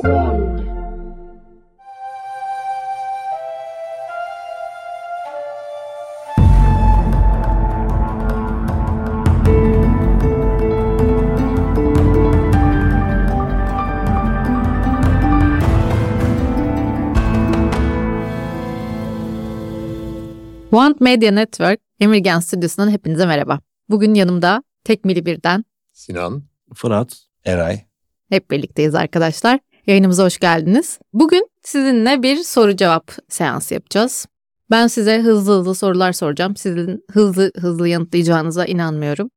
Want Media Network Emirgen Stüdyosu'ndan hepinize merhaba. Bugün yanımda Tekmili Birden Sinan. Fırat. Eray. hep birlikteyiz arkadaşlar. Yayınımıza hoş geldiniz. Bugün sizinle bir soru cevap seansı yapacağız. Ben size hızlı hızlı sorular soracağım. Sizin hızlı hızlı yanıtlayacağınıza inanmıyorum.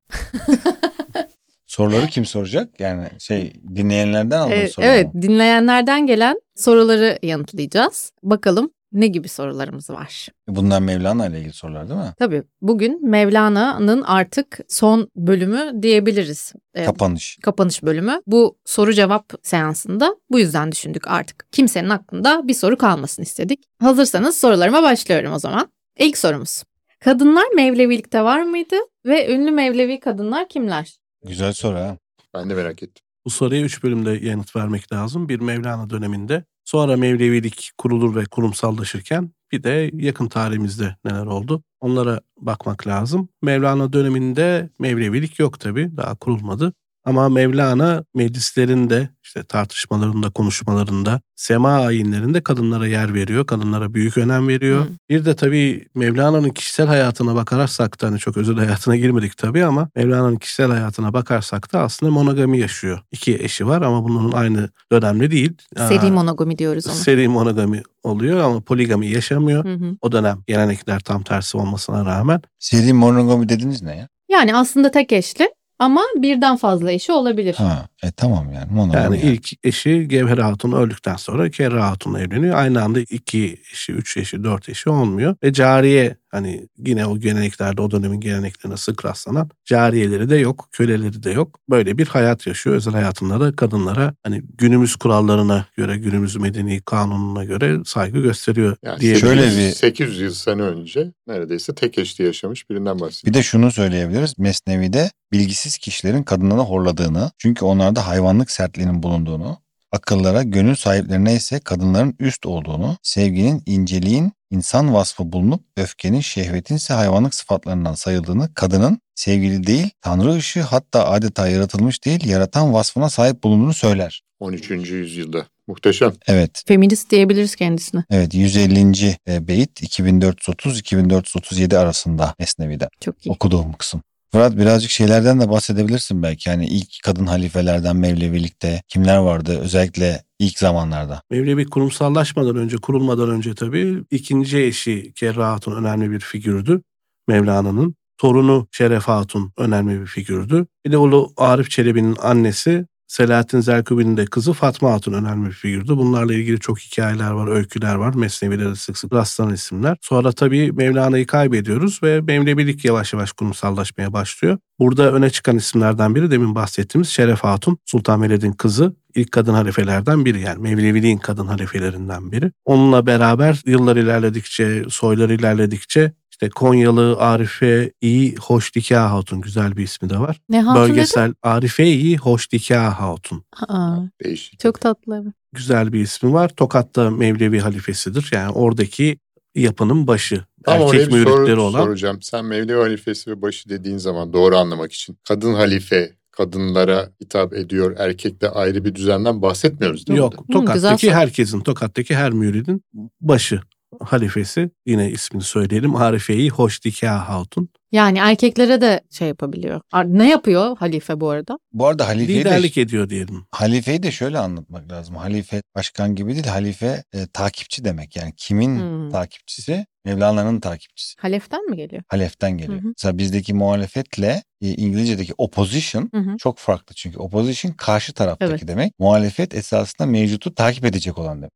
Soruları kim soracak? Yani şey dinleyenlerden aldığın Ee, sorular evet dinleyenlerden gelen soruları yanıtlayacağız. Bakalım ne gibi sorularımız var. Bunlar Mevlana ile ilgili sorular değil mi? Tabii bugün Mevlana'nın artık son bölümü diyebiliriz. Ee, Kapanış. kapanış bölümü. Bu soru cevap seansında bu yüzden düşündük artık. Kimsenin aklında bir soru kalmasın istedik. Hazırsanız sorularıma başlıyorum o zaman. İlk sorumuz. Kadınlar Mevlevilikte var mıydı ve ünlü Mevlevi kadınlar kimler? Güzel soru ha. Ben de merak ettim. Bu soruya üç bölümde yanıt vermek lazım. Bir Mevlana döneminde, sonra Mevlevilik kurulur ve kurumsallaşırken bir de yakın tarihimizde neler oldu? Onlara bakmak lazım. Mevlana döneminde Mevlevilik yok tabii, daha kurulmadı. Ama Mevlana meclislerinde, işte tartışmalarında, konuşmalarında, sema ayinlerinde kadınlara yer veriyor. Kadınlara büyük önem veriyor. Hı. Bir de tabii Mevlana'nın kişisel hayatına bakarsak da hani çok özel hayatına girmedik tabii ama Mevlana'nın kişisel hayatına bakarsak da aslında monogami yaşıyor. İki eşi var ama bunların aynı dönemde değil. Seri Aa, monogami diyoruz ona. Seri monogami oluyor ama poligami yaşamıyor. Hı hı. O dönem gelenekler tam tersi olmasına rağmen. Seri monogami dediniz ne ya? Yani aslında tek eşli ama birden fazla eşi olabilir. Ha, e tamam yani. Yani yani. ilk eşi Gevher Hatun öldükten sonra Kerra Hatun'la evleniyor. Aynı anda iki eşi, üç eşi, dört eşi olmuyor. Ve cariye hani yine o geleneklerde o dönemin geleneklerine sık rastlanan cariyeleri de yok, köleleri de yok. Böyle bir hayat yaşıyor. Özel hayatında da kadınlara hani günümüz kurallarına göre, günümüz medeni kanununa göre saygı gösteriyor Yani diye. Şöyle 800, bir- 800 yıl sene önce neredeyse tek eşli yaşamış birinden Bir bahsediyor. de şunu söyleyebiliriz. Mesnevi'de bilgisiz kişilerin kadınları horladığını, çünkü onlarda hayvanlık sertliğinin bulunduğunu, akıllara, gönül sahiplerine ise kadınların üst olduğunu, sevginin, inceliğin insan vasfı bulunup öfkenin, şehvetin ise hayvanlık sıfatlarından sayıldığını, kadının sevgili değil, tanrı ışığı hatta adeta yaratılmış değil, yaratan vasfına sahip bulunduğunu söyler. 13. yüzyılda. Muhteşem. Evet, Feminist diyebiliriz kendisine. evet 150. e, beyit 2430-2437 arasında Mesnevi'de Çok iyi. okuduğum kısım. Fırat birazcık şeylerden de bahsedebilirsin belki. Yani ilk kadın halifelerden Mevlevilikte kimler vardı özellikle ilk zamanlarda? Mevlevi kurumsallaşmadan önce, kurulmadan önce tabii ikinci eşi Kerra Hatun önemli bir figürdü Mevlana'nın. Torunu Şeref Hatun önemli bir figürdü. Bir de oğlu Arif Çelebi'nin annesi Selahattin Zerkubi'nin de kızı Fatma Hatun önemli bir figürdü. Bunlarla ilgili çok hikayeler var, öyküler var. Mesnevilere sık sık rastlanan isimler. Sonra tabii Mevlana'yı kaybediyoruz ve Mevlevilik yavaş yavaş kurumsallaşmaya başlıyor. Burada öne çıkan isimlerden biri demin bahsettiğimiz Şeref Hatun, Sultan Veled'in kızı. ilk kadın halifelerden biri yani Mevleviliğin kadın halifelerinden biri. Onunla beraber yıllar ilerledikçe, soylar ilerledikçe işte Konyalı Arife İyi Hoşdika Hatun güzel bir ismi de var. Ne hatun? Bölgesel Arife İyi Hoşdika Hatun. Aa, Değişik. çok tatlı. Güzel bir ismi var. Tokat'ta Mevlevi halifesidir. Yani oradaki yapının başı. Ama erkek bir soru müritleri olan. soracağım. Sen Mevlevi halifesi ve başı dediğin zaman doğru anlamak için. Kadın halife kadınlara hitap ediyor. Erkekte ayrı bir düzenden bahsetmiyoruz değil mi? Yok. güzel Tokat'taki soru. herkesin, Tokat'taki her müridin başı halifesi. Yine ismini söyleyelim. Arife-i Hoşdika Hatun. Yani erkeklere de şey yapabiliyor. Ne yapıyor halife bu arada? Bu arada halifeyi de, Liderlik ediyor diyelim. halifeyi de şöyle anlatmak lazım. Halife başkan gibi değil halife e, takipçi demek. Yani kimin Hmm. takipçisi? Mevlana'nın takipçisi. Haleften mi geliyor? Haleften geliyor. Hı hı. Mesela bizdeki muhalefetle e, İngilizce'deki opposition Hı hı. çok farklı. Çünkü opposition karşı taraftaki Evet. demek. Muhalefet esasında mevcutu takip edecek olan demek.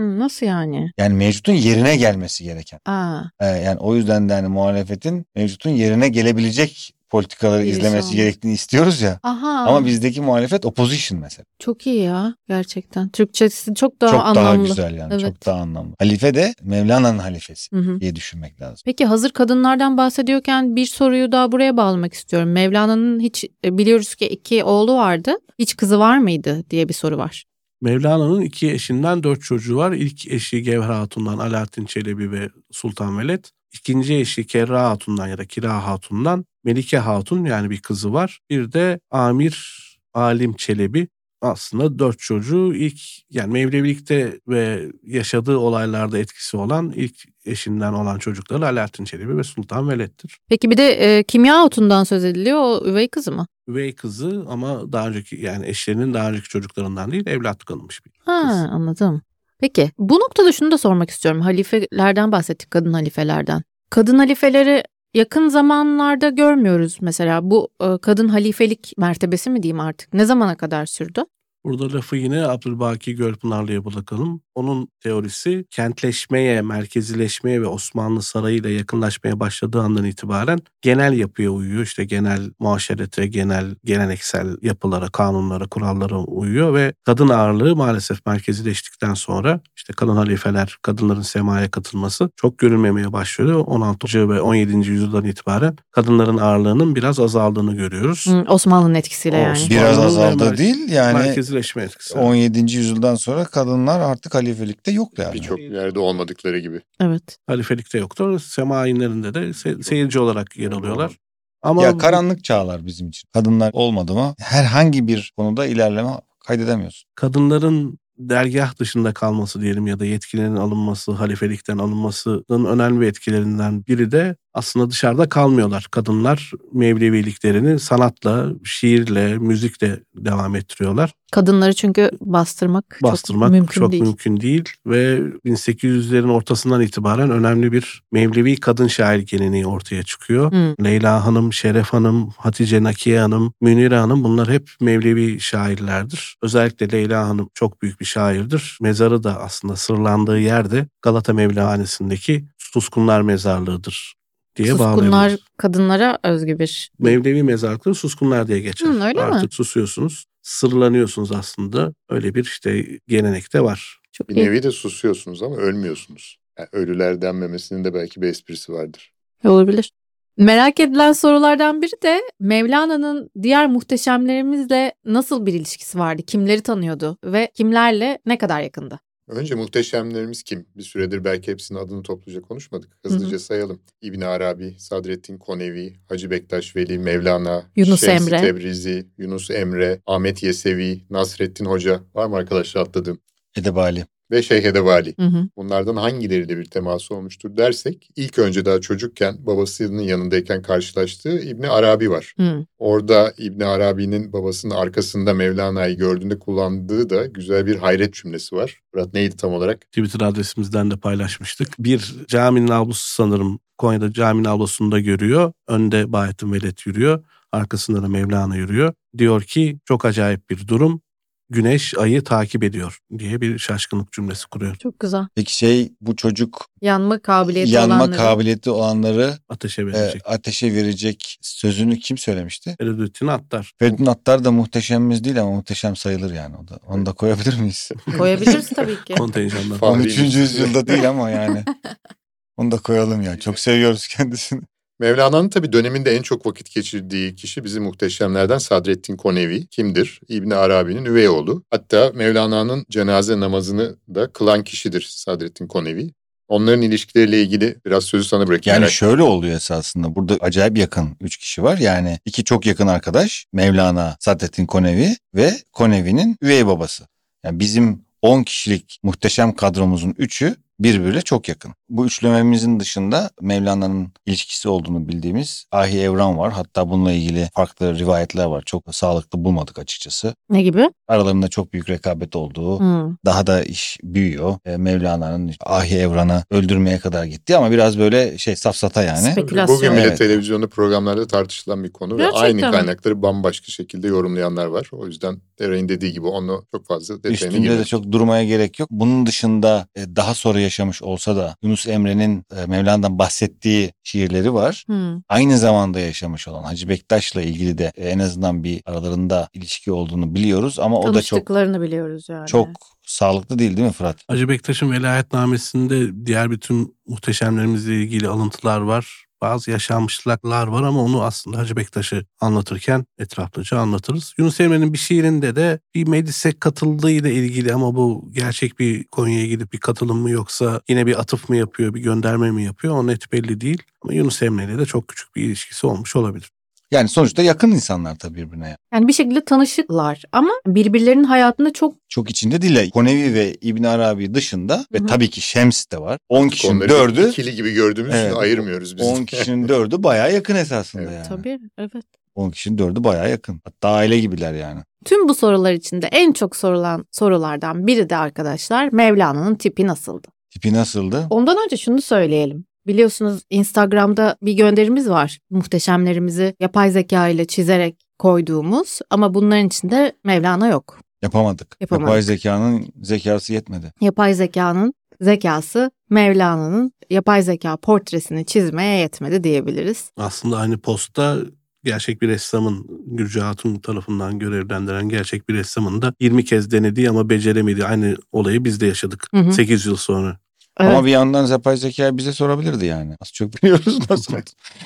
Nasıl yani? Yani mevcutun yerine gelmesi gereken. Aa, Ee, yani o yüzden de hani muhalefetin mevcutun yerine gelebilecek politikaları Birisi izlemesi gerektiğini istiyoruz ya. aha. Ama bizdeki muhalefet opposition mesela. Çok iyi ya gerçekten. Türkçesi çok daha çok anlamlı. daha güzel yani. Evet. Çok daha anlamlı. Halife de Mevlana'nın halifesi Hı hı. diye düşünmek lazım. Peki hazır kadınlardan bahsediyorken bir soruyu daha buraya bağlamak istiyorum. Mevlana'nın hiç e, biliyoruz ki iki oğlu vardı. Hiç kızı var mıydı diye bir soru var. Mevlana'nın iki eşinden dört çocuğu var. İlk eşi Gevher Hatun'dan Alaaddin Çelebi ve Sultan Veled. İkinci eşi Kerra Hatun'dan ya da Kira Hatun'dan Melike Hatun yani bir kızı var. Bir de Amir Alim Çelebi aslında dört çocuğu ilk yani Mevlevilikte ve yaşadığı olaylarda etkisi olan ilk eşinden olan çocukları Alaaddin Çelebi ve Sultan Veled'dir. Peki bir de e, kimya otundan söz ediliyor. O üvey kızı mı? Üvey kızı ama daha önceki yani eşlerinin daha önceki çocuklarından değil evlat kalınmış bir Ha kız. anladım. Peki bu noktada şunu da sormak istiyorum. Halifelerden bahsettik kadın halifelerden. Kadın halifeleri yakın zamanlarda görmüyoruz mesela. Bu e, kadın halifelik mertebesi mi diyeyim artık? Ne zamana kadar sürdü? Burada lafı yine Abdülbaki Gölpınarlı'ya bırakalım. Onun teorisi kentleşmeye, merkezileşmeye ve Osmanlı Sarayı ile yakınlaşmaya başladığı andan itibaren genel yapıya uyuyor. İşte genel muaşerete, genel geleneksel yapılara, kanunlara, kurallara uyuyor ve kadın ağırlığı maalesef merkezileştikten sonra işte kadın halifeler, kadınların semaya katılması çok görülmemeye başlıyor. 16. ve 17. yüzyıldan itibaren kadınların ağırlığının biraz azaldığını görüyoruz. Hı, Osmanlı'nın etkisiyle yani. Biraz azaldı değil yani Merkezileşme etkisi. 17. yüzyıldan sonra kadınlar artık halifelikte yok yani. Birçok yerde olmadıkları gibi. Evet. halifelikte yoktu. Sema ayinlerinde de se- seyirci olarak yer alıyorlar. Ama Ya karanlık çağlar bizim için. Kadınlar olmadı mı herhangi bir konuda ilerleme kaydedemiyorsun. kadınların dergah dışında kalması diyelim ya da yetkilerin alınması, halifelikten alınmasının önemli etkilerinden biri de aslında dışarıda kalmıyorlar. Kadınlar Mevleviliklerini sanatla, şiirle, müzikle devam ettiriyorlar. Kadınları çünkü bastırmak, Bastırmak çok mümkün çok değil. mümkün değil ve 1800'lerin ortasından itibaren önemli bir Mevlevi kadın şair geleneği ortaya çıkıyor. Hı. Leyla Hanım, Şeref Hanım, Hatice Nakiye Hanım, Münire Hanım bunlar hep Mevlevi şairlerdir. Özellikle Leyla Hanım çok büyük bir şairdir. Mezarı da aslında sırlandığı yerde Galata Mevlahanesi'ndeki Suskunlar Mezarlığı'dır diye Suskunlar bağlayabiliriz. kadınlara özgü bir Mevlevi mezarlıkları suskunlar diye geçer. Hı, öyle mi? Artık susuyorsunuz, sırlanıyorsunuz aslında. Öyle bir işte gelenek de var. çok Bir iyi. nevi de susuyorsunuz ama ölmüyorsunuz. Yani ölüler denmemesinin de belki bir esprisi vardır. Olabilir. Merak edilen sorulardan biri de Mevlana'nın diğer muhteşemlerimizle nasıl bir ilişkisi vardı? Kimleri tanıyordu ve kimlerle ne kadar yakındı? Önce muhteşemlerimiz kim? Bir süredir belki hepsinin adını topluca konuşmadık. Hızlıca sayalım. İbn Arabi, Sadrettin Konevi, Hacı Bektaş Veli, Mevlana, Yunus Şems-i Emre. Tebrizi, Yunus Emre, Ahmet Yesevi, Nasrettin Hoca. Var mı arkadaşlar atladığım? Edebali. Ve Şeyh Edebali. Hı hı. Bunlardan hangileriyle bir teması olmuştur dersek ilk önce daha çocukken babasının yanındayken karşılaştığı İbni Arabi var. Hı. Orada İbni Arabi'nin babasının arkasında Mevlana'yı gördüğünde kullandığı da güzel bir hayret cümlesi var. Murat neydi tam olarak? Twitter adresimizden de paylaşmıştık. Bir caminin avlusu sanırım Konya'da caminin avlusunda görüyor. Önde Bahattin Veled yürüyor. Arkasında da Mevlana yürüyor. Diyor ki çok acayip bir durum. Güneş ayı takip ediyor diye bir şaşkınlık cümlesi kuruyor. Çok güzel. Peki şey bu çocuk Yanma kabiliyeti yanma olanları. kabiliyeti olanları Ateşe e, verecek. ateşe verecek sözünü kim söylemişti? Feridüddin Attar. Feridun Attar da muhteşemimiz değil ama muhteşem sayılır yani o da. Onu da koyabilir miyiz? Koyabiliriz tabii ki. Kontenjandan. Fahri 13. miyiz? yüzyılda değil ama yani. Onu da koyalım ya. Çok seviyoruz kendisini. Mevlana'nın tabi döneminde en çok vakit geçirdiği kişi bizim muhteşemlerden Sadrettin Konevi. Kimdir? İbni Arabi'nin üvey oğlu. Hatta Mevlana'nın cenaze namazını da kılan kişidir Sadrettin Konevi. Onların ilişkileriyle ilgili biraz sözü sana bırakayım. Yani şöyle oluyor esasında. Burada acayip yakın üç kişi var. Yani iki çok yakın arkadaş Mevlana, Sadrettin Konevi ve Konevi'nin üvey babası. Yani bizim 10 kişilik muhteşem kadromuzun 3'ü birbirine çok yakın. Bu üçlememizin dışında Mevlana'nın ilişkisi olduğunu bildiğimiz Ahi Evran var. Hatta bununla ilgili farklı rivayetler var. Çok sağlıklı bulmadık açıkçası. Ne gibi? Aralarında çok büyük rekabet olduğu, hmm. daha da iş büyüyor. E, Mevlana'nın Ahi Evran'ı öldürmeye kadar gitti ama biraz böyle şey safsata yani. Spekülasyon. Bugün bile evet. televizyonda programlarda tartışılan bir konu Gerçekten ve aynı kaynakları bambaşka şekilde yorumlayanlar var. O yüzden Eray'ın dediği gibi onu çok fazla detayına Üstünde de girmedik. çok durmaya gerek yok. Bunun dışında e, daha sonra yaşamış olsa da Yunus Emre'nin e, Mevlana'dan bahsettiği şiirleri var. Hı. Aynı zamanda yaşamış olan Hacı Bektaş'la ilgili de e, en azından bir aralarında ilişki olduğunu biliyoruz ama o da çok Tanıştıklarını biliyoruz yani. çok sağlıklı değil değil mi Fırat? Hacı Bektaş'ın velayetnamesinde diğer bütün muhteşemlerimizle ilgili alıntılar var. Bazı yaşanmışlıklar var ama onu aslında Hacı Bektaş'ı anlatırken etraflıca anlatırız. Yunus Emre'nin bir şiirinde de bir meclise katıldığıyla ilgili ama bu gerçek bir Konya'ya gidip bir katılım mı yoksa yine bir atıf mı yapıyor, bir gönderme mi yapıyor o net belli değil. Ama Yunus Emre ile de çok küçük bir ilişkisi olmuş olabilir. Yani sonuçta yakın insanlar tabii birbirine. Yani bir şekilde tanışıklar ama birbirlerinin hayatında çok Çok içinde değil. Konevi ve İbn Arabi dışında ve Hı hı. tabii ki Şems de var. 10 kişinin Onları dördü ikili gibi gördüğümüz Evet. için ayırmıyoruz biz. 10 kişinin dördü bayağı yakın esasında Evet. yani. tabii evet. 10 kişinin dördü bayağı yakın. Hatta aile gibiler yani. Tüm bu sorular içinde en çok sorulan sorulardan biri de arkadaşlar Mevlana'nın tipi nasıldı? Tipi nasıldı? Ondan önce şunu söyleyelim. Biliyorsunuz Instagram'da bir gönderimiz var. Muhteşemlerimizi yapay zeka ile çizerek koyduğumuz ama bunların içinde Mevlana yok. Yapamadık. Yapamadık. Yapay zekanın zekası yetmedi. Yapay zekanın zekası Mevlana'nın yapay zeka portresini çizmeye yetmedi diyebiliriz. Aslında aynı postta gerçek bir ressamın Gürcü Hatun tarafından görevlendiren gerçek bir ressamın da 20 kez denediği ama beceremediği aynı olayı biz de yaşadık Hı hı. 8 yıl sonra. Evet. Ama bir yandan yapay zeka bize sorabilirdi yani. Az çok biliyoruz nasıl.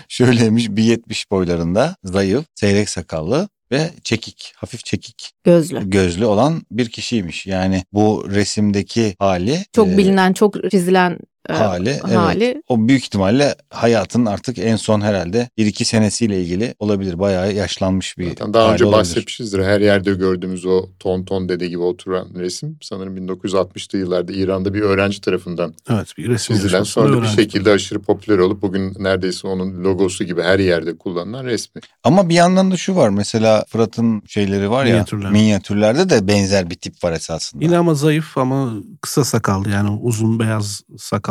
Şöyleymiş 1.70 boylarında zayıf, seyrek sakallı ve çekik, hafif çekik Gözlü. gözlü olan bir kişiymiş. Yani bu resimdeki hali Çok e, bilinen, çok çizilen e, hali, evet. hali. o büyük ihtimalle hayatın artık en son herhalde 1-2 senesiyle ilgili olabilir. Bayağı yaşlanmış bir Zaten daha önce olabilir. bahsetmişizdir. Her yerde gördüğümüz o ton ton dede gibi oturan resim sanırım 1960'lı yıllarda İran'da bir öğrenci tarafından Evet bir resim çizilen sonra bir şekilde aşırı popüler olup bugün neredeyse onun logosu gibi her yerde kullanılan resmi. Ama bir yandan da şu var. Mesela Fırat'ın şeyleri var ya Minyatürler. minyatürlerde de benzer bir tip var esasında. Yine ama zayıf ama kısa sakallı yani uzun beyaz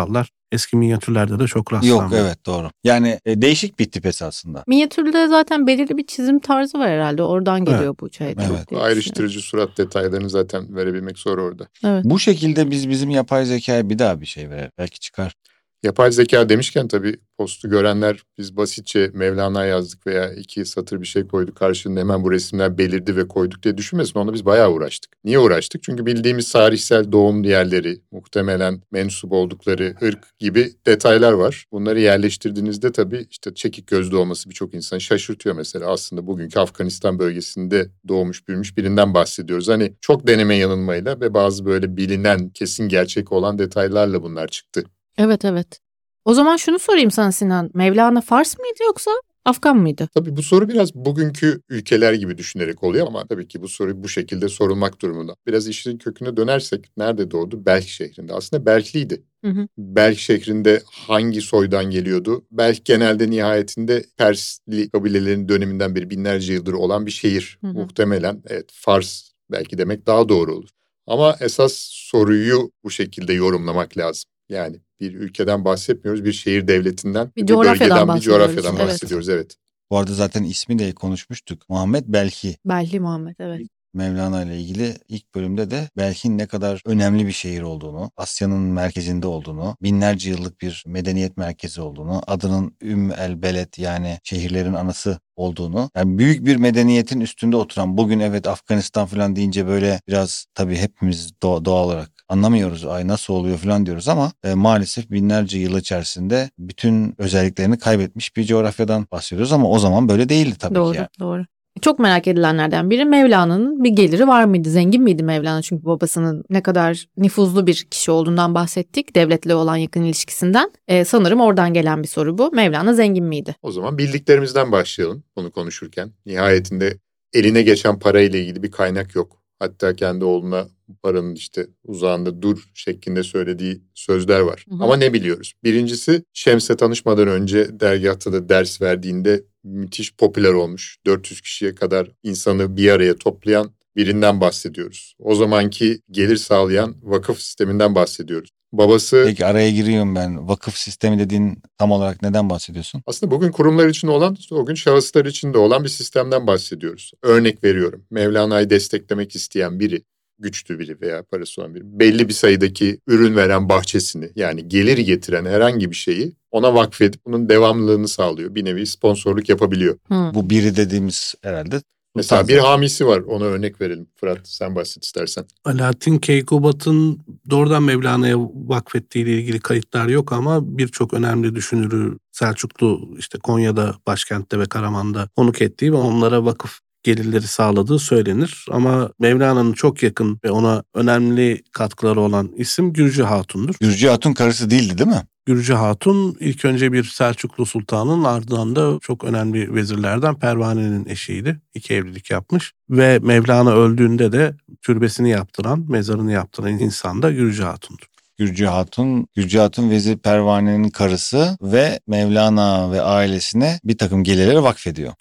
sakallar. Eski minyatürlerde de çok rastlanmıyor. Yok evet doğru. Yani e, değişik bir tip esasında. Minyatürde zaten belirli bir çizim tarzı var herhalde. Oradan geliyor bu şey. Evet. Ayrıştırıcı surat detaylarını zaten verebilmek zor orada. Evet. Bu şekilde biz bizim yapay zekaya bir daha bir şey verelim. Belki çıkar. Yapay zeka demişken tabii postu görenler biz basitçe Mevlana yazdık veya iki satır bir şey koyduk karşılığında hemen bu resimler belirdi ve koyduk diye düşünmesin. Onunla biz bayağı uğraştık. Niye uğraştık? Çünkü bildiğimiz tarihsel doğum yerleri, muhtemelen mensup oldukları ırk gibi detaylar var. Bunları yerleştirdiğinizde tabii işte çekik gözlü olması birçok insanı şaşırtıyor mesela. Aslında bugünkü Afganistan bölgesinde doğmuş büyümüş birinden bahsediyoruz. Hani çok deneme yanılmayla ve bazı böyle bilinen kesin gerçek olan detaylarla bunlar çıktı. Evet evet. O zaman şunu sorayım sana Sinan. Mevlana Fars mıydı yoksa Afgan mıydı? Tabii bu soru biraz bugünkü ülkeler gibi düşünerek oluyor ama tabii ki bu soru bu şekilde sorulmak durumunda. Biraz işin köküne dönersek nerede doğdu? Belk şehrinde. Aslında Belkliydi. Hı hı. Belk şehrinde hangi soydan geliyordu? Belk genelde nihayetinde Persli kabilelerin döneminden beri binlerce yıldır olan bir şehir. Hı hı. Muhtemelen evet Fars belki demek daha doğru olur. Ama esas soruyu bu şekilde yorumlamak lazım. Yani bir ülkeden bahsetmiyoruz, bir şehir devletinden, Bir coğrafyadan bölgeden, bir bahsediyoruz, coğrafyadan evet. bahsediyoruz. Evet. Bu arada zaten ismi de konuşmuştuk. Muhammed Belki. Belli Muhammed evet. Mevlana ile ilgili ilk bölümde de Belk'in ne kadar önemli bir şehir olduğunu, Asya'nın merkezinde olduğunu, binlerce yıllık bir medeniyet merkezi olduğunu, adının Ümm el Beled yani şehirlerin anası olduğunu, yani büyük bir medeniyetin üstünde oturan bugün evet Afganistan falan deyince böyle biraz tabii hepimiz doğa- doğal olarak anlamıyoruz ay nasıl oluyor falan diyoruz ama e, maalesef binlerce yıl içerisinde bütün özelliklerini kaybetmiş bir coğrafyadan bahsediyoruz ama o zaman böyle değildi tabii doğru ki yani. doğru. Çok merak edilenlerden biri Mevlana'nın bir geliri var mıydı? Zengin miydi Mevlana? Çünkü babasının ne kadar nüfuzlu bir kişi olduğundan bahsettik. Devletle olan yakın ilişkisinden. Ee, sanırım oradan gelen bir soru bu. Mevlana zengin miydi? O zaman bildiklerimizden başlayalım bunu konuşurken. Nihayetinde eline geçen parayla ilgili bir kaynak yok. Hatta kendi oğluna paranın işte uzağında dur şeklinde söylediği sözler var. Hı hı. Ama ne biliyoruz? Birincisi Şems'e tanışmadan önce dergahta da ders verdiğinde müthiş popüler olmuş. 400 kişiye kadar insanı bir araya toplayan birinden bahsediyoruz. O zamanki gelir sağlayan vakıf sisteminden bahsediyoruz. Babası Peki araya giriyorum ben. Vakıf sistemi dediğin tam olarak neden bahsediyorsun? Aslında bugün kurumlar için olan, o gün şahıslar için de olan bir sistemden bahsediyoruz. Örnek veriyorum. Mevlana'yı desteklemek isteyen biri, güçlü biri veya parası olan biri, belli bir sayıdaki ürün veren bahçesini yani gelir getiren herhangi bir şeyi ona vakfedip bunun devamlılığını sağlıyor. Bir nevi sponsorluk yapabiliyor. Hı. Bu biri dediğimiz herhalde Mesela bir hamisi var ona örnek verelim. Fırat sen bahset istersen. Alaaddin Keykubat'ın doğrudan Mevlana'ya vakfettiği ile ilgili kayıtlar yok ama birçok önemli düşünürü Selçuklu işte Konya'da başkentte ve Karaman'da konuk ettiği ve onlara vakıf gelirleri sağladığı söylenir. Ama Mevlana'nın çok yakın ve ona önemli katkıları olan isim Gürcü Hatun'dur. Gürcü Hatun karısı değildi değil mi? Gürcü Hatun ilk önce bir Selçuklu Sultan'ın ardından da çok önemli vezirlerden Pervane'nin eşiydi. İki evlilik yapmış ve Mevlana öldüğünde de türbesini yaptıran, mezarını yaptıran insan da Gürcü Hatun'dur. Gürcü Hatun, Gürcü Hatun Vezir Pervane'nin karısı ve Mevlana ve ailesine bir takım gelirleri vakfediyor.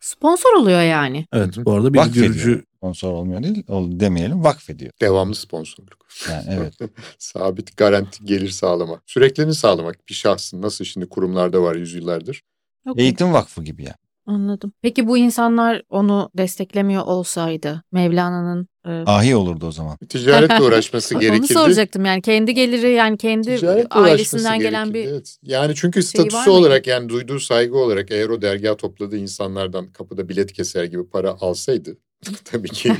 Sponsor oluyor yani. Evet bu arada bir Vakfediyor. Gürcü Sponsor olmuyor değil, ol demeyelim vakfediyor. Devamlı sponsorluk. Yani evet. Sabit garanti gelir sağlamak. Sürekliliğini sağlamak bir şahsın nasıl şimdi kurumlarda var yüzyıllardır. Okey, Eğitim vakfı gibi yani. Anladım. Peki bu insanlar onu desteklemiyor olsaydı Mevlana'nın e, Ahi olurdu o zaman. Ticaretle uğraşması onu gerekirdi. soracaktım yani kendi geliri yani kendi Ticaretle ailesinden gelen bir evet. Yani çünkü var statüsü olarak yani duyduğu saygı olarak eğer o dergah topladığı insanlardan kapıda bilet keser gibi para alsaydı tabii ki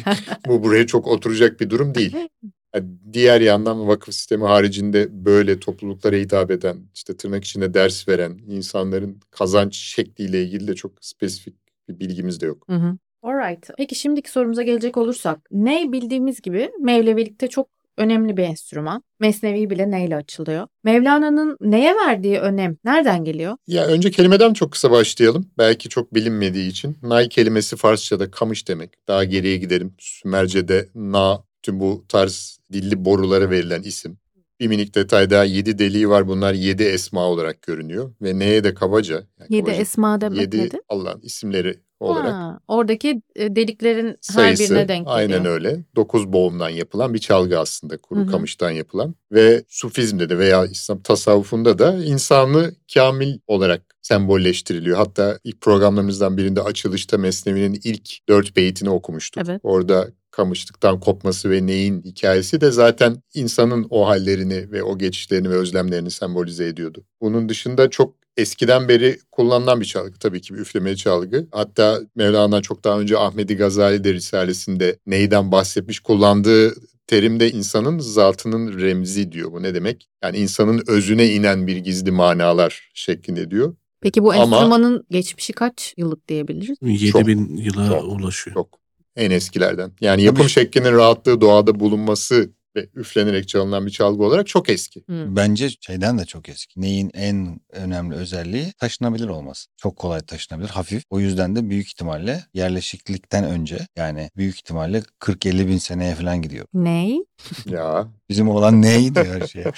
bu buraya çok oturacak bir durum değil. Yani diğer yandan vakıf sistemi haricinde böyle topluluklara hitap eden, işte tırnak içinde ders veren insanların kazanç şekliyle ilgili de çok spesifik bir bilgimiz de yok. Hı hı. Alright. Peki şimdiki sorumuza gelecek olursak. Ney bildiğimiz gibi Mevlevilikte çok önemli bir enstrüman. Mesnevi bile neyle açılıyor? Mevlana'nın neye verdiği önem nereden geliyor? Ya önce kelimeden çok kısa başlayalım. Belki çok bilinmediği için. Nay kelimesi Farsça'da kamış demek. Daha geriye gidelim. Sümerce'de na, tüm bu tarz dilli borulara verilen isim. Bir minik detay daha yedi deliği var. Bunlar yedi esma olarak görünüyor. Ve neye de kabaca. yani Yedi kabaca, esma demek yedi nedir? Allah'ın isimleri olarak. Ha, oradaki e, deliklerin her sayısı birine denk geliyor. aynen öyle. Dokuz boğumdan yapılan bir çalgı aslında kuru Hı hı. kamıştan yapılan ve Sufizmde de veya İslam tasavvufunda da insanlığı kamil olarak sembolleştiriliyor. Hatta ilk programlarımızdan birinde açılışta Mesnevi'nin ilk dört beytini okumuştuk. Evet. Orada kamışlıktan kopması ve neyin hikayesi de zaten insanın o hallerini ve o geçişlerini ve özlemlerini sembolize ediyordu. Bunun dışında çok eskiden beri kullanılan bir çalgı tabii ki bir üflemeli çalgı. Hatta Mevlana çok daha önce Ahmedi Gazali de Risalesinde neyden bahsetmiş kullandığı terimde insanın zatının remzi diyor. Bu ne demek? Yani insanın özüne inen bir gizli manalar şeklinde diyor. Peki bu Ama- enstrümanın geçmişi kaç yıllık diyebiliriz? 7000 yıla çok, ulaşıyor. Çok en eskilerden. Yani yapım şeklinin rahatlığı doğada bulunması ve üflenerek çalınan bir çalgı olarak çok eski. Hı. Bence şeyden de çok eski. Neyin en önemli özelliği taşınabilir olması. Çok kolay taşınabilir, hafif. O yüzden de büyük ihtimalle yerleşiklikten önce yani büyük ihtimalle 40-50 bin seneye falan gidiyor. Ney? Ya Bizim olan ney diyor her şeye.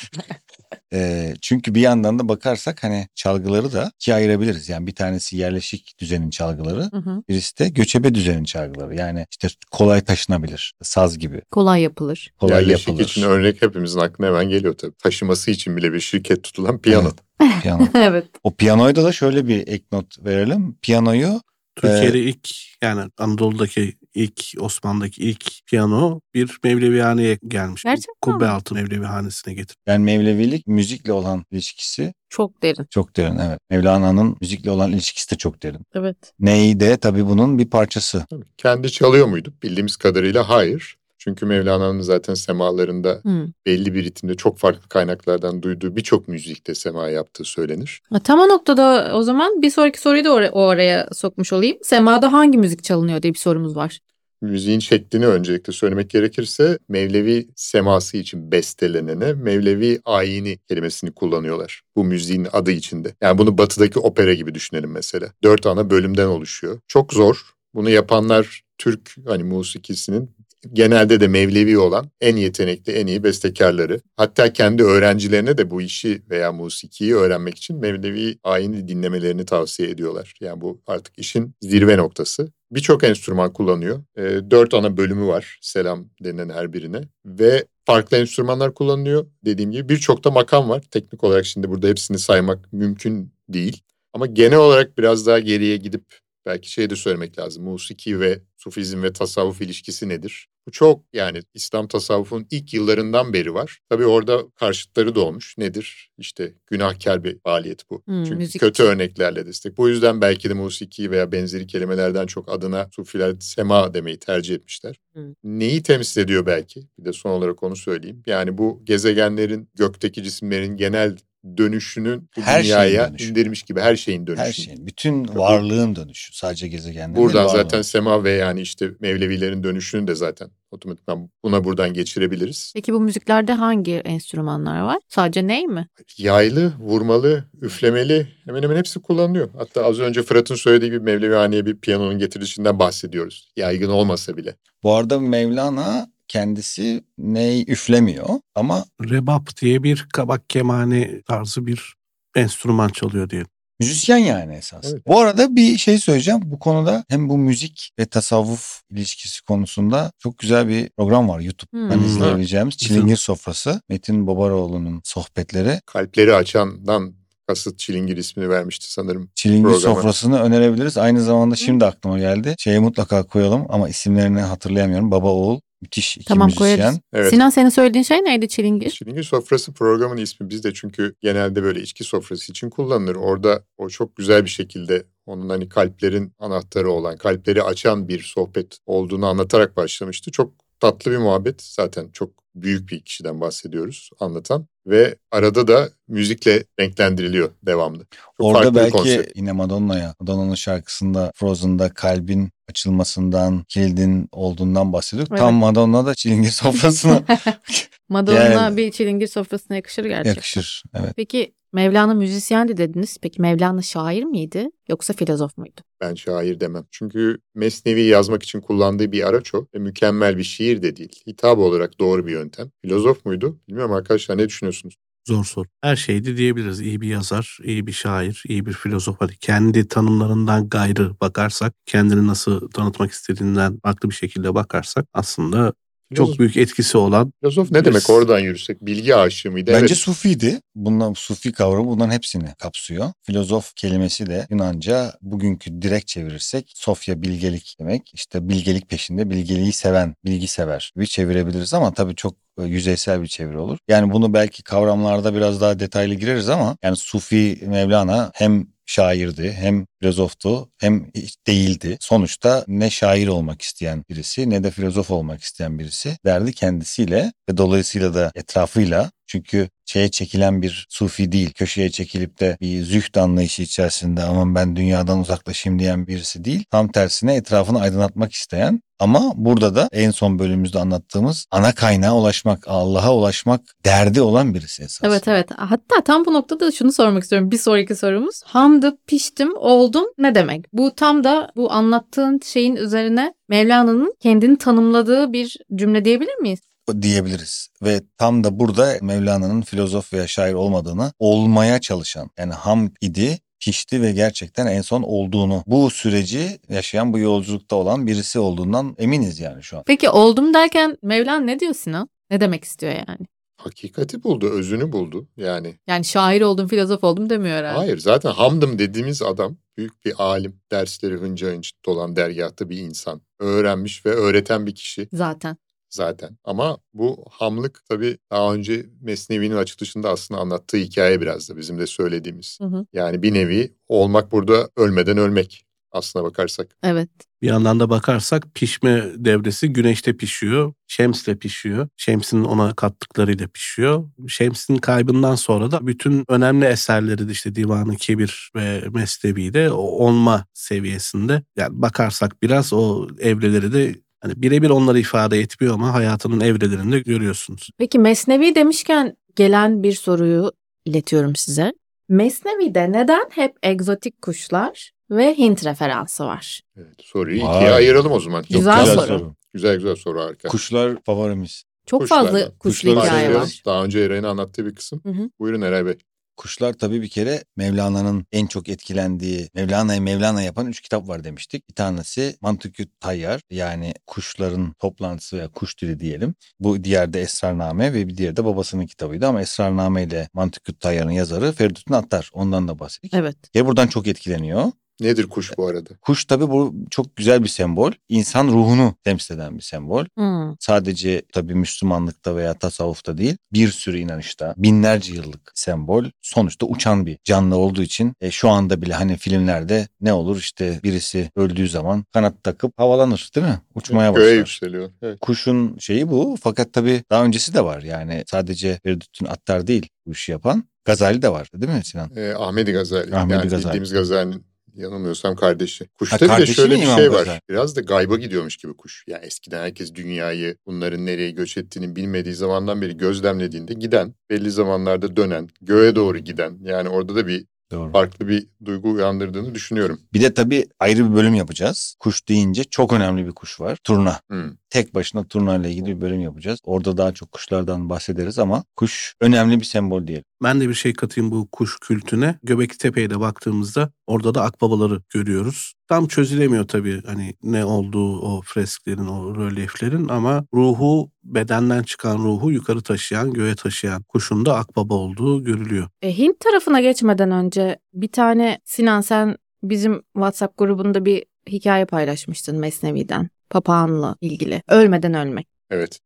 Ee, çünkü bir yandan da bakarsak hani çalgıları da ikiye ayırabiliriz. Yani bir tanesi yerleşik düzenin çalgıları, Hı hı. birisi de göçebe düzenin çalgıları. Yani işte kolay taşınabilir, saz gibi. Kolay yapılır. Kolay yerleşik yapılır. için örnek hepimizin aklına hemen geliyor tabii. Taşıması için bile bir şirket tutulan piyano. Evet. Piyano. evet. O piyanoyda da şöyle bir ek not verelim. Piyanoyu Türkiye'de ilk yani Anadolu'daki ilk Osmanlı'daki ilk piyano bir Mevlevihane'ye gelmiş. Gerçekten Kubbe mi? altı Mevlevihanesi'ne getir. yani Mevlevilik müzikle olan ilişkisi Çok derin. çok derin. Evet. Mevlana'nın müzikle olan ilişkisi de çok derin. Evet. Ney de tabii bunun bir parçası. Tabii. Kendi çalıyor muydu? Bildiğimiz kadarıyla hayır. Çünkü Mevlana'nın zaten semalarında Hı. belli bir ritimde çok farklı kaynaklardan duyduğu birçok müzikte sema yaptığı söylenir. Tam o noktada o zaman bir sonraki soruyu da or- o araya sokmuş olayım. Semada hangi müzik çalınıyor diye bir sorumuz var. Müziğin şeklini öncelikle söylemek gerekirse Mevlevi seması için bestelenene Mevlevi ayini kelimesini kullanıyorlar. Bu müziğin adı içinde. Yani bunu batıdaki opera gibi düşünelim mesela. Dört ana bölümden oluşuyor. Çok zor. Bunu yapanlar Türk hani musikisinin genelde de Mevlevi olan en yetenekli, en iyi bestekarları. Hatta kendi öğrencilerine de bu işi veya musikiyi öğrenmek için Mevlevi ayini dinlemelerini tavsiye ediyorlar. Yani bu artık işin zirve noktası. Birçok enstrüman kullanıyor. E, dört ana bölümü var selam denilen her birine. Ve farklı enstrümanlar kullanılıyor. Dediğim gibi birçok da makam var. Teknik olarak şimdi burada hepsini saymak mümkün değil. Ama genel olarak biraz daha geriye gidip belki şey de söylemek lazım. Musiki ve sufizm ve tasavvuf ilişkisi nedir? Bu çok yani İslam tasavvufunun ilk yıllarından beri var. Tabii orada karşıtları doğmuş. Nedir? İşte günahkar bir faaliyet bu. Hmm, Çünkü müzik kötü örneklerle destek. Bu yüzden belki de musiki veya benzeri kelimelerden çok adına sufiler sema demeyi tercih etmişler. Hmm. Neyi temsil ediyor belki? Bir de son olarak onu söyleyeyim. Yani bu gezegenlerin, gökteki cisimlerin genel dönüşünün bu Her dünyaya dönüşü. indirmiş gibi her şeyin dönüşü. Her şeyin, bütün varlığın dönüşü. Sadece gezegenlerin değil, Buradan varlığın. zaten sema ve yani işte Mevlevilerin dönüşünü de zaten otomatikman buna buradan geçirebiliriz. Peki bu müziklerde hangi enstrümanlar var? Sadece ney mi? Yaylı, vurmalı, üflemeli hemen hemen hepsi kullanılıyor. Hatta az önce Fırat'ın söylediği gibi Mevlevihane'ye bir piyanonun getirilişinden bahsediyoruz. Yaygın olmasa bile. Bu arada Mevlana kendisi ney üflemiyor ama Rebap diye bir kabak kemane tarzı bir enstrüman çalıyor diyelim. müzisyen yani esas. Evet. Bu arada bir şey söyleyeceğim. Bu konuda hem bu müzik ve tasavvuf ilişkisi konusunda çok güzel bir program var YouTube'dan Hmm. izleyebileceğimiz. Çilingir Sofrası. Metin Babaroğlu'nun sohbetleri. Kalpleri açandan kasıt Çilingir ismini vermişti sanırım. Çilingir Programı. Sofrası'nı önerebiliriz. Aynı zamanda şimdi aklıma geldi. Şeye mutlaka koyalım ama isimlerini hatırlayamıyorum. Baba oğul müthiş iki Tamam, müzisyen. koyarız. Evet. Sinan senin söylediğin şey neydi Çilingir? Çilingir sofrası programın ismi bizde çünkü genelde böyle içki sofrası için kullanılır. Orada o çok güzel bir şekilde onun hani kalplerin anahtarı olan, kalpleri açan bir sohbet olduğunu anlatarak başlamıştı. Çok tatlı bir muhabbet. Zaten çok büyük bir kişiden bahsediyoruz anlatan. Ve arada da müzikle renklendiriliyor devamlı. Çok Orada belki yine Madonna'ya, Madonna'nın şarkısında Frozen'da kalbin açılmasından, kilidin olduğundan bahsediyor. Evet. Tam Madonna da çilingir sofrasına Madonna Yani- bir çilingir sofrasına yakışır gerçekten. yakışır. Evet. Peki Mevlana müzisyendi dediniz. Peki Mevlana şair miydi yoksa filozof muydu? Ben şair demem. Çünkü Mesnevi yazmak için kullandığı bir araç o. Ve mükemmel bir şiir de değil. Hitap olarak doğru bir yöntem. Filozof muydu? Bilmiyorum arkadaşlar ne düşünüyorsunuz? Zor soru. Her şeydi diyebiliriz. İyi bir yazar, iyi bir şair, iyi bir filozof. Hani kendi tanımlarından gayrı bakarsak, kendini nasıl tanıtmak istediğinden farklı bir şekilde bakarsak aslında Filozof, çok büyük etkisi olan filozof ne demek oradan yürüsek? Bilgi aşığı mıydı? Bence Evet. sufiydi. Bundan sufi kavramı bunların hepsini kapsıyor. Filozof kelimesi de Yunanca bugünkü direkt çevirirsek Sofya bilgelik demek. İşte bilgelik peşinde bilgeliği seven, bilgi sever bir çevirebiliriz ama tabii çok yüzeysel bir çeviri olur. Yani bunu belki kavramlarda biraz daha detaylı gireriz ama yani Sufi Mevlana hem şairdi hem filozoftu hem değildi. Sonuçta ne şair olmak isteyen birisi ne de filozof olmak isteyen birisi derdi kendisiyle ve dolayısıyla da etrafıyla çünkü şeye çekilen bir sufi değil, köşeye çekilip de bir zühd anlayışı içerisinde aman ben dünyadan uzaklaşayım diyen birisi değil. Tam tersine etrafını aydınlatmak isteyen ama burada da en son bölümümüzde anlattığımız ana kaynağa ulaşmak, Allah'a ulaşmak derdi olan birisi esas. Evet evet. Hatta tam bu noktada şunu sormak istiyorum. Bir sonraki sorumuz. Hamdı, piştim, oldum ne demek? Bu tam da bu anlattığın şeyin üzerine Mevlana'nın kendini tanımladığı bir cümle diyebilir miyiz? Diyebiliriz. Ve tam da burada Mevlana'nın filozof veya şair olmadığını olmaya çalışan yani ham idi pişti ve gerçekten en son olduğunu bu süreci yaşayan bu yolculukta olan birisi olduğundan eminiz yani şu an. Peki oldum derken Mevlana ne diyor Sinan? Ne demek istiyor yani? Hakikati buldu, özünü buldu. Yani Yani şair oldum, filozof oldum demiyor herhalde. hayır zaten Hamdım dediğimiz adam büyük bir alim. Dersleri hınca hınç dolan dergahta bir insan. Öğrenmiş ve öğreten bir kişi Zaten. Zaten. Ama bu hamlık tabii daha önce Mesnevi'nin açılışında aslında anlattığı hikaye biraz da bizim de söylediğimiz. Hı hı. Yani bir nevi olmak burada ölmeden ölmek aslına bakarsak. Evet. bir yandan da bakarsak pişme devresi güneşte pişiyor, Şems'le pişiyor. Şems'in ona kattıklarıyla pişiyor. Şems'in kaybından sonra da bütün önemli eserleri de işte Divan-ı Kebir ve Mesnevi de o olma seviyesinde. Yani bakarsak biraz o evreleri de hani birebir onları ifade etmiyor ama hayatının evrelerinde görüyorsunuz. Peki Mesnevi demişken gelen bir soruyu iletiyorum size. Mesnevi'de neden hep egzotik kuşlar ve Hint referansı var? Evet, soruyu Vay. ikiye ayıralım o zaman. Çok Güzel güzel soru. Güzel güzel soru harika. Kuşlar favorimiz. Çok Kuşlardan. fazla kuşlu Kuşları hikaye var. Daha önce Eren'in anlattığı bir kısım. Hı hı. Buyurun Eray Bey. Kuşlar tabii bir kere Mevlana'nın en çok etkilendiği, Mevlana'yı Mevlana yapan üç kitap var demiştik. Bir tanesi Mantıkü Tayyar yani kuşların toplantısı veya kuş dili diyelim. Bu diğer de Esrarname ve bir diğeri de babasının kitabıydı ama Esrarname ile Mantıkü Tayyar'ın yazarı Feridun Attar. Ondan da bahsettik. Evet. Ya buradan çok etkileniyor Nedir kuş bu arada? Kuş tabii bu çok güzel bir sembol. İnsan ruhunu temsil eden bir sembol. Hmm. Sadece tabii Müslümanlıkta veya tasavvufta değil bir sürü inanışta binlerce yıllık sembol. Sonuçta uçan bir canlı olduğu için e, şu anda bile hani filmlerde ne olur işte birisi öldüğü zaman kanat takıp havalanır değil mi? Uçmaya Göğe başlar. yükseliyor. Evet. Kuşun şeyi bu fakat tabii daha öncesi de var yani sadece Feridüddin Attar değil bu işi yapan. Gazali de var değil mi Sinan? Ee, Ahmedi Gazali. Ahmedi yani Gazali. bildiğimiz Gazali'nin yanılmıyorsam kardeşi. Ha, Kuşta bir de şöyle bir şey var. Biraz da gayba gidiyormuş gibi kuş. Yani eskiden herkes dünyayı bunların nereye göç ettiğini bilmediği zamandan beri gözlemlediğinde giden, belli zamanlarda dönen, göğe doğru giden. Yani orada da bir Doğru. farklı bir duygu uyandırdığını düşünüyorum. Bir de tabii ayrı bir bölüm yapacağız. Kuş deyince çok önemli bir kuş var. Turna. Hmm. Tek başına turna ile ilgili bir bölüm yapacağız. Orada daha çok kuşlardan bahsederiz ama kuş önemli bir sembol diyelim. Ben de bir şey katayım bu kuş kültüne. Göbekli Tepe'ye de baktığımızda orada da akbabaları görüyoruz. Tam çözülemiyor tabii hani ne olduğu o fresklerin, o rölyeflerin ama ruhu bedenden çıkan ruhu yukarı taşıyan, göğe taşıyan kuşun da akbaba olduğu görülüyor. E, Hint tarafına geçmeden önce bir tane Sinan sen bizim WhatsApp grubunda bir hikaye paylaşmıştın Mesnevi'den. Papağanla ilgili. Ölmeden ölmek. Evet.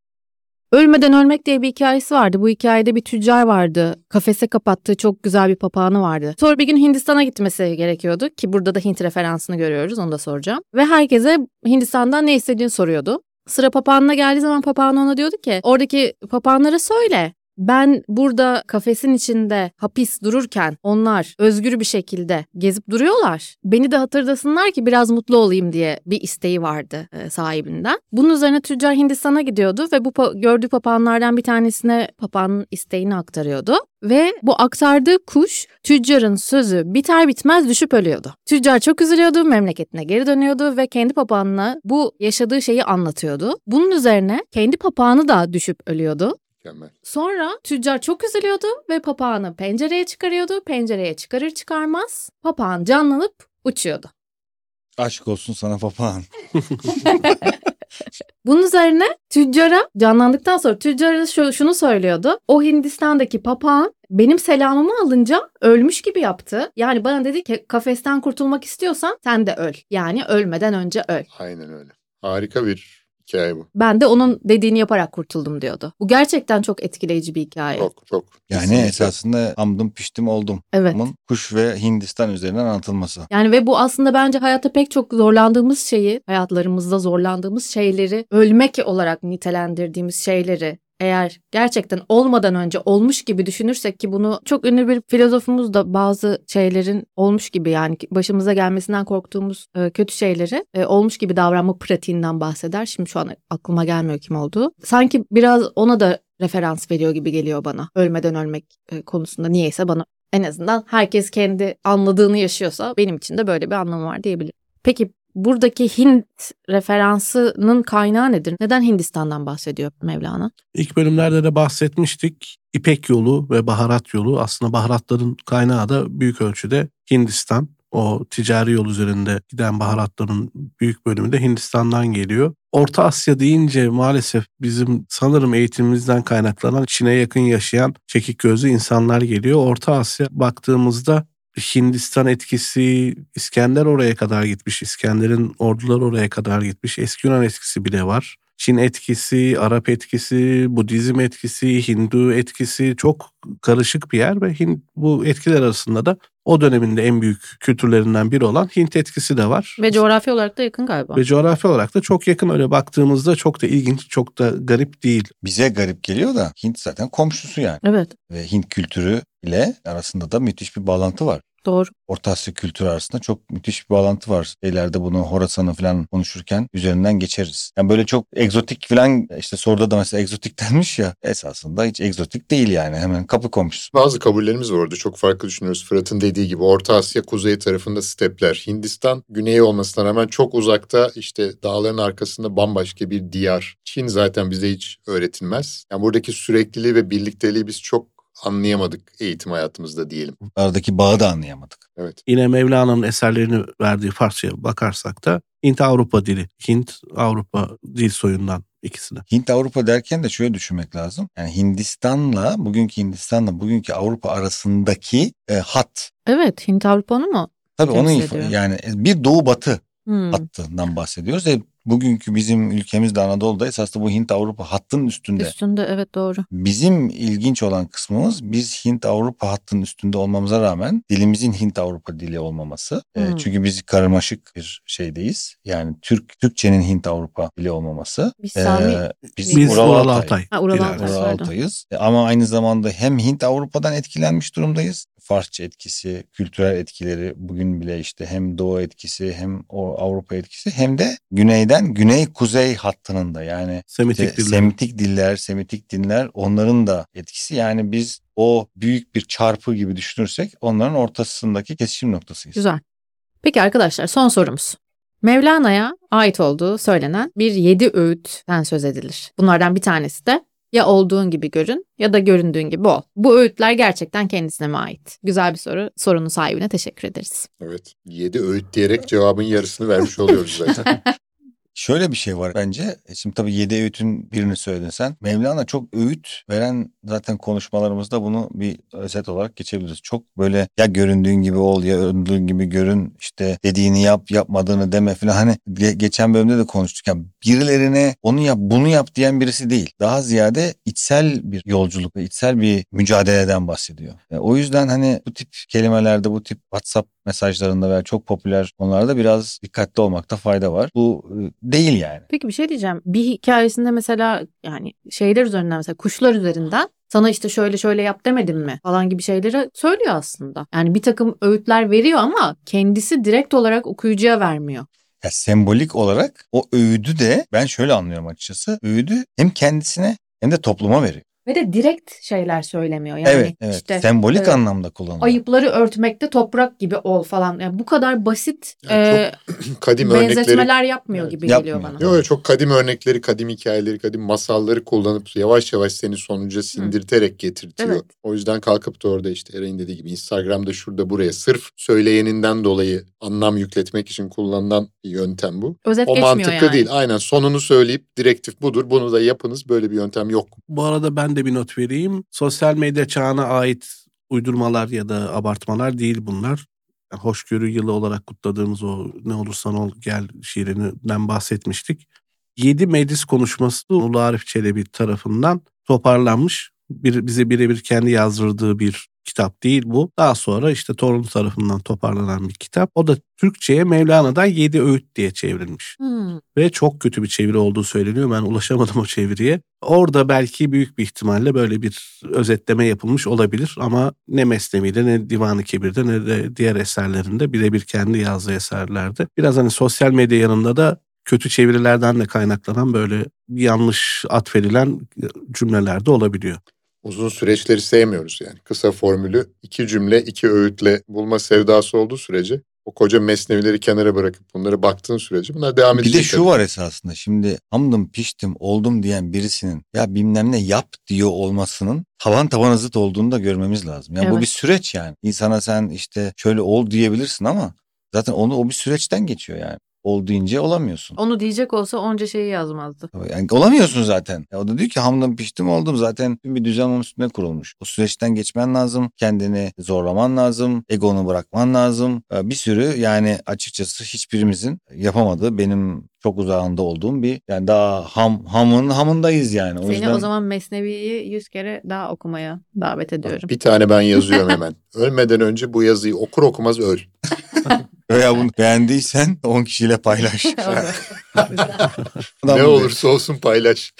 Ölmeden ölmek diye bir hikayesi vardı. Bu hikayede bir tüccar vardı. Kafese kapattığı çok güzel bir papağanı vardı. Sonra bir gün Hindistan'a gitmesi gerekiyordu ki burada da Hint referansını görüyoruz. Onu da soracağım. Ve herkese Hindistan'dan ne istediğini soruyordu. Sıra papağanına geldiği zaman papağan ona diyordu ki oradaki papağanlara söyle. Ben burada kafesin içinde hapis dururken onlar özgür bir şekilde gezip duruyorlar. Beni de hatırlasınlar ki biraz mutlu olayım diye bir isteği vardı e, sahibinden. Bunun üzerine tüccar Hindistan'a gidiyordu ve bu gördüğü papağanlardan bir tanesine papağanın isteğini aktarıyordu. Ve bu aktardığı kuş tüccarın sözü biter bitmez düşüp ölüyordu. Tüccar çok üzülüyordu, memleketine geri dönüyordu ve kendi papağanına bu yaşadığı şeyi anlatıyordu. Bunun üzerine kendi papağanı da düşüp ölüyordu. Mükemmel. Sonra tüccar çok üzülüyordu ve papağanı pencereye çıkarıyordu. Pencereye çıkarır çıkarmaz papağan canlanıp uçuyordu. Aşk olsun sana papağan. Bunun üzerine tüccara canlandıktan sonra tüccara şu, şunu söylüyordu. O Hindistan'daki papağan benim selamımı alınca ölmüş gibi yaptı. Yani bana dedi ki kafesten kurtulmak istiyorsan sen de öl. Yani ölmeden önce öl. Aynen öyle. Harika bir hikaye bu. Ben de onun dediğini yaparak kurtuldum diyordu. Bu gerçekten çok etkileyici bir hikaye. Çok çok. Yani Kesinlikle. esasında hamdım piştim oldum. Evet. Bunun kuş ve Hindistan üzerinden anlatılması. Yani ve bu aslında bence hayatta pek çok zorlandığımız şeyi, hayatlarımızda zorlandığımız şeyleri, ölmek olarak nitelendirdiğimiz şeyleri eğer gerçekten olmadan önce olmuş gibi düşünürsek ki bunu çok ünlü bir filozofumuz da bazı şeylerin olmuş gibi yani başımıza gelmesinden korktuğumuz e, kötü şeyleri e, olmuş gibi davranma pratiğinden bahseder. Şimdi şu an aklıma gelmiyor kim olduğu. Sanki biraz ona da referans veriyor gibi geliyor bana. Ölmeden ölmek e, konusunda niyeyse bana en azından herkes kendi anladığını yaşıyorsa benim için de böyle bir anlamı var diyebilirim. Peki buradaki Hint referansının kaynağı nedir? Neden Hindistan'dan bahsediyor Mevlana? İlk bölümlerde de bahsetmiştik. İpek yolu ve baharat yolu aslında baharatların kaynağı da büyük ölçüde Hindistan. O ticari yol üzerinde giden baharatların büyük bölümü de Hindistan'dan geliyor. Orta Asya deyince maalesef bizim sanırım eğitimimizden kaynaklanan Çin'e yakın yaşayan çekik gözlü insanlar geliyor. Orta Asya baktığımızda Hindistan etkisi İskender oraya kadar gitmiş. İskender'in orduları oraya kadar gitmiş. Eski Yunan etkisi bile var. Çin etkisi, Arap etkisi, Budizm etkisi, Hindu etkisi çok karışık bir yer ve Hint, bu etkiler arasında da o dönemin de en büyük kültürlerinden biri olan Hint etkisi de var. Ve coğrafi olarak da yakın galiba. Ve coğrafi olarak da çok yakın öyle baktığımızda çok da ilginç, çok da garip değil. Bize garip geliyor da Hint zaten komşusu yani. Evet Ve Hint kültürü ile arasında da müthiş bir bağlantı var. doğru. Orta Asya kültürü arasında çok müthiş bir bağlantı var. İleride bunu Horasan'ı falan konuşurken üzerinden geçeriz. Yani böyle çok egzotik falan işte soruda da mesela egzotik denmiş ya esasında hiç egzotik değil yani hemen kapı komşusu. Bazı kabullerimiz var orada. Çok farklı düşünüyoruz. Fırat'ın dediği gibi Orta Asya kuzey tarafında stepler. Hindistan güneyi olmasına rağmen çok uzakta işte dağların arkasında bambaşka bir diyar. Çin zaten bize hiç öğretilmez. Yani buradaki sürekliliği ve birlikteliği biz çok anlayamadık eğitim hayatımızda diyelim. Aradaki bağı da anlayamadık. Evet. Yine Mevlana'nın eserlerini verdiği Farsça'ya bakarsak da Hint-Avrupa dili, Hint-Avrupa dil soyundan ikisine. Hint Avrupa derken de şöyle düşünmek lazım. Yani Hindistan'la bugünkü Hindistan'la bugünkü Avrupa arasındaki e, hat Evet Hint Avrupa'nı mu? Tabii onun ediyor. yani bir doğu batı Hmm. hattından bahsediyoruz. E, bugünkü bizim ülkemizde Anadolu'da esasında bu Hint Avrupa hattının üstünde. Üstünde evet doğru. Bizim ilginç olan kısmımız biz Hint Avrupa hattının üstünde olmamıza rağmen dilimizin Hint Avrupa dili olmaması. E, Hmm. çünkü biz karmaşık bir şeydeyiz. Yani Türk Türkçenin Hint Avrupa dili olmaması. Biz E, Sami biz, Biz Ural Ural Altay. Ha, Ural. Altay. Ural. Altay'ız. E, Ama aynı zamanda hem Hint Avrupa'dan etkilenmiş durumdayız. Farsça etkisi, kültürel etkileri bugün bile işte hem Doğu etkisi hem o Avrupa etkisi hem de güneyden güney-kuzey hattının da yani Semitik işte diller. Semitik diller, Semitik dinler onların da etkisi. Yani biz o büyük bir çarpı gibi düşünürsek onların ortasındaki kesişim noktasıyız. Güzel. Peki arkadaşlar son sorumuz. Mevlana'ya ait olduğu söylenen bir yedi öğütten söz edilir. Bunlardan bir tanesi de ya olduğun gibi görün ya da göründüğün gibi ol. Bu öğütler gerçekten kendisine mi ait? Güzel bir soru. Sorunun sahibine teşekkür ederiz. Evet. Yedi öğüt diyerek cevabın yarısını vermiş oluyoruz zaten. Şöyle bir şey var bence. E, Şimdi tabii yedi öğütün birini söyledin sen. Mevlana çok öğüt veren zaten konuşmalarımızda bunu bir özet olarak geçebiliriz. Çok böyle ya göründüğün gibi ol ya göründüğün gibi görün işte dediğini yap yapmadığını deme falan. Hani ge- geçen bölümde de konuştuk ya birilerine onu yap bunu yap diyen birisi değil. Daha ziyade içsel bir yolculuk ve içsel bir mücadeleden bahsediyor. E, o yüzden hani bu tip kelimelerde bu tip WhatsApp mesajlarında veya çok popüler konularda biraz dikkatli olmakta fayda var. Bu e, değil yani. Peki bir şey diyeceğim. Bir hikayesinde mesela yani şeyler üzerinden mesela kuşlar üzerinden sana işte şöyle şöyle yap demedim mi falan gibi şeyleri söylüyor aslında. Yani bir takım öğütler veriyor ama kendisi direkt olarak okuyucuya vermiyor. Ya sembolik olarak o öğüdü de ben şöyle anlıyorum açıkçası. Öğüdü hem kendisine hem de topluma veriyor. Ve de direkt şeyler söylemiyor. Yani evet, evet. işte sembolik e, anlamda kullanılıyor. ayıpları örtmekte toprak gibi ol falan. Yani bu kadar basit Yani e, Kadim örnekleri benzetmeler yapmıyor Evet, gibi yapmıyor. geliyor bana. Yok yok çok kadim örnekleri, kadim hikayeleri, kadim masalları kullanıp yavaş yavaş seni sonuca sindirterek getirtiyor. Evet. O yüzden kalkıp da orada işte Eray'ın dediği gibi Instagram'da şurada buraya sırf söyleyeninden dolayı anlam yükletmek için kullanılan bir yöntem bu. Özet O mantıklı yani. değil. Aynen sonunu söyleyip direktif budur. Bunu da yapınız. Böyle bir yöntem yok. Bu arada ben de bir not vereyim. Sosyal medya çağına ait uydurmalar ya da abartmalar değil bunlar. Hoşgörü yılı olarak kutladığımız o ne olursan ol gel şiirinden bahsetmiştik. 7 meclis konuşması Ulu Arif Çelebi tarafından toparlanmış. Bir, bize birebir kendi yazdırdığı bir kitap değil bu. Daha sonra işte torunu tarafından toparlanan bir kitap. O da Türkçe'ye Mevlana'dan 7 öğüt diye çevrilmiş Hmm. ve çok kötü bir çeviri olduğu söyleniyor. Ben ulaşamadım o çeviriye. Orada belki büyük bir ihtimalle böyle bir özetleme yapılmış olabilir ama ne Mesnevi'de ne Divan-ı Kebir'de ne de diğer eserlerinde birebir kendi yazdığı eserlerde. Biraz hani sosyal medya yanında da kötü çevirilerden de kaynaklanan böyle yanlış atfedilen cümleler de olabiliyor. Uzun süreçleri sevmiyoruz yani. Kısa formülü iki cümle, iki öğütle bulma sevdası olduğu sürece o koca mesnevileri kenara bırakıp bunlara baktığın sürece bunlar devam Bir edecek. de şu var esasında şimdi hamdım piştim oldum diyen birisinin ya bilmem ne yap diyor olmasının tavan tabana zıt olduğunu da görmemiz lazım. Yani bu Evet. bir süreç yani. İnsana sen işte şöyle ol diyebilirsin ama zaten onu o bir süreçten geçiyor yani. Ol deyince olamıyorsun. Onu diyecek olsa onca şeyi yazmazdı. Yani olamıyorsun zaten. Ya o da diyor ki hamdım piştim oldum zaten bir düzen onun üstüne kurulmuş. O süreçten geçmen lazım. Kendini zorlaman lazım. Egonu bırakman lazım. Ee, Bir sürü yani açıkçası hiçbirimizin yapamadığı benim çok uzağında olduğum bir yani daha ham hamın hamındayız yani. O Seni yüzden o zaman Mesnevi'yi yüz kere daha okumaya davet ediyorum. Bir tane ben yazıyorum hemen. Ölmeden önce bu yazıyı okur okumaz öl. veya bunu beğendiysen 10 kişiyle paylaş. Ne olursa olsun paylaş.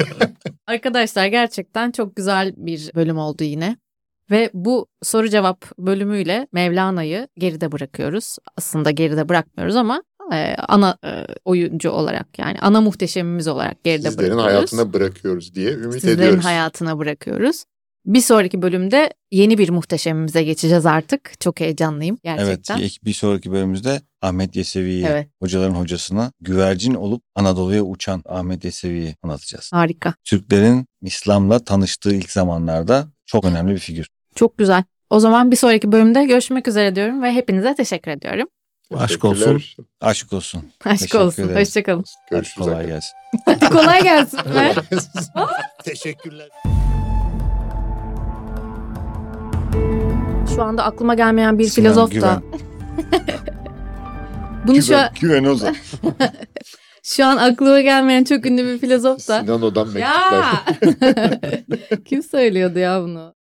Arkadaşlar gerçekten çok güzel bir bölüm oldu yine. Ve bu soru cevap bölümüyle Mevlana'yı geride bırakıyoruz. Aslında geride bırakmıyoruz ama e, ana e, oyuncu olarak yani ana muhteşemimiz olarak geride Sizlerin bırakıyoruz. hayatına bırakıyoruz diye ümit Sizlerin ediyoruz. hayatına bırakıyoruz. Bir sonraki bölümde yeni bir muhteşemimize geçeceğiz artık. Çok heyecanlıyım Evet gerçekten. bir- bir sonraki bölümümüzde Ahmet Yesevi'yi Evet. hocaların hocasına güvercin olup Anadolu'ya uçan Ahmet Yesevi'yi anlatacağız. Harika. Türklerin İslam'la tanıştığı ilk zamanlarda çok önemli bir figür. Çok güzel. O zaman bir sonraki bölümde görüşmek üzere diyorum ve hepinize teşekkür ediyorum. Aşk olsun. Aşk olsun. Aşk Teşekkür olsun. ederiz. Hoşçakalın. Görüşürüz. Kolay gelsin. Kolay gelsin. Teşekkürler. Şu anda aklıma gelmeyen bir Sinan filozof da Güven. Bunu şu an, Güvenoza. şu an aklıma gelmeyen çok ünlü bir filozof da. Sinan Odan mektuplar. Ya! Kim söylüyordu ya bunu?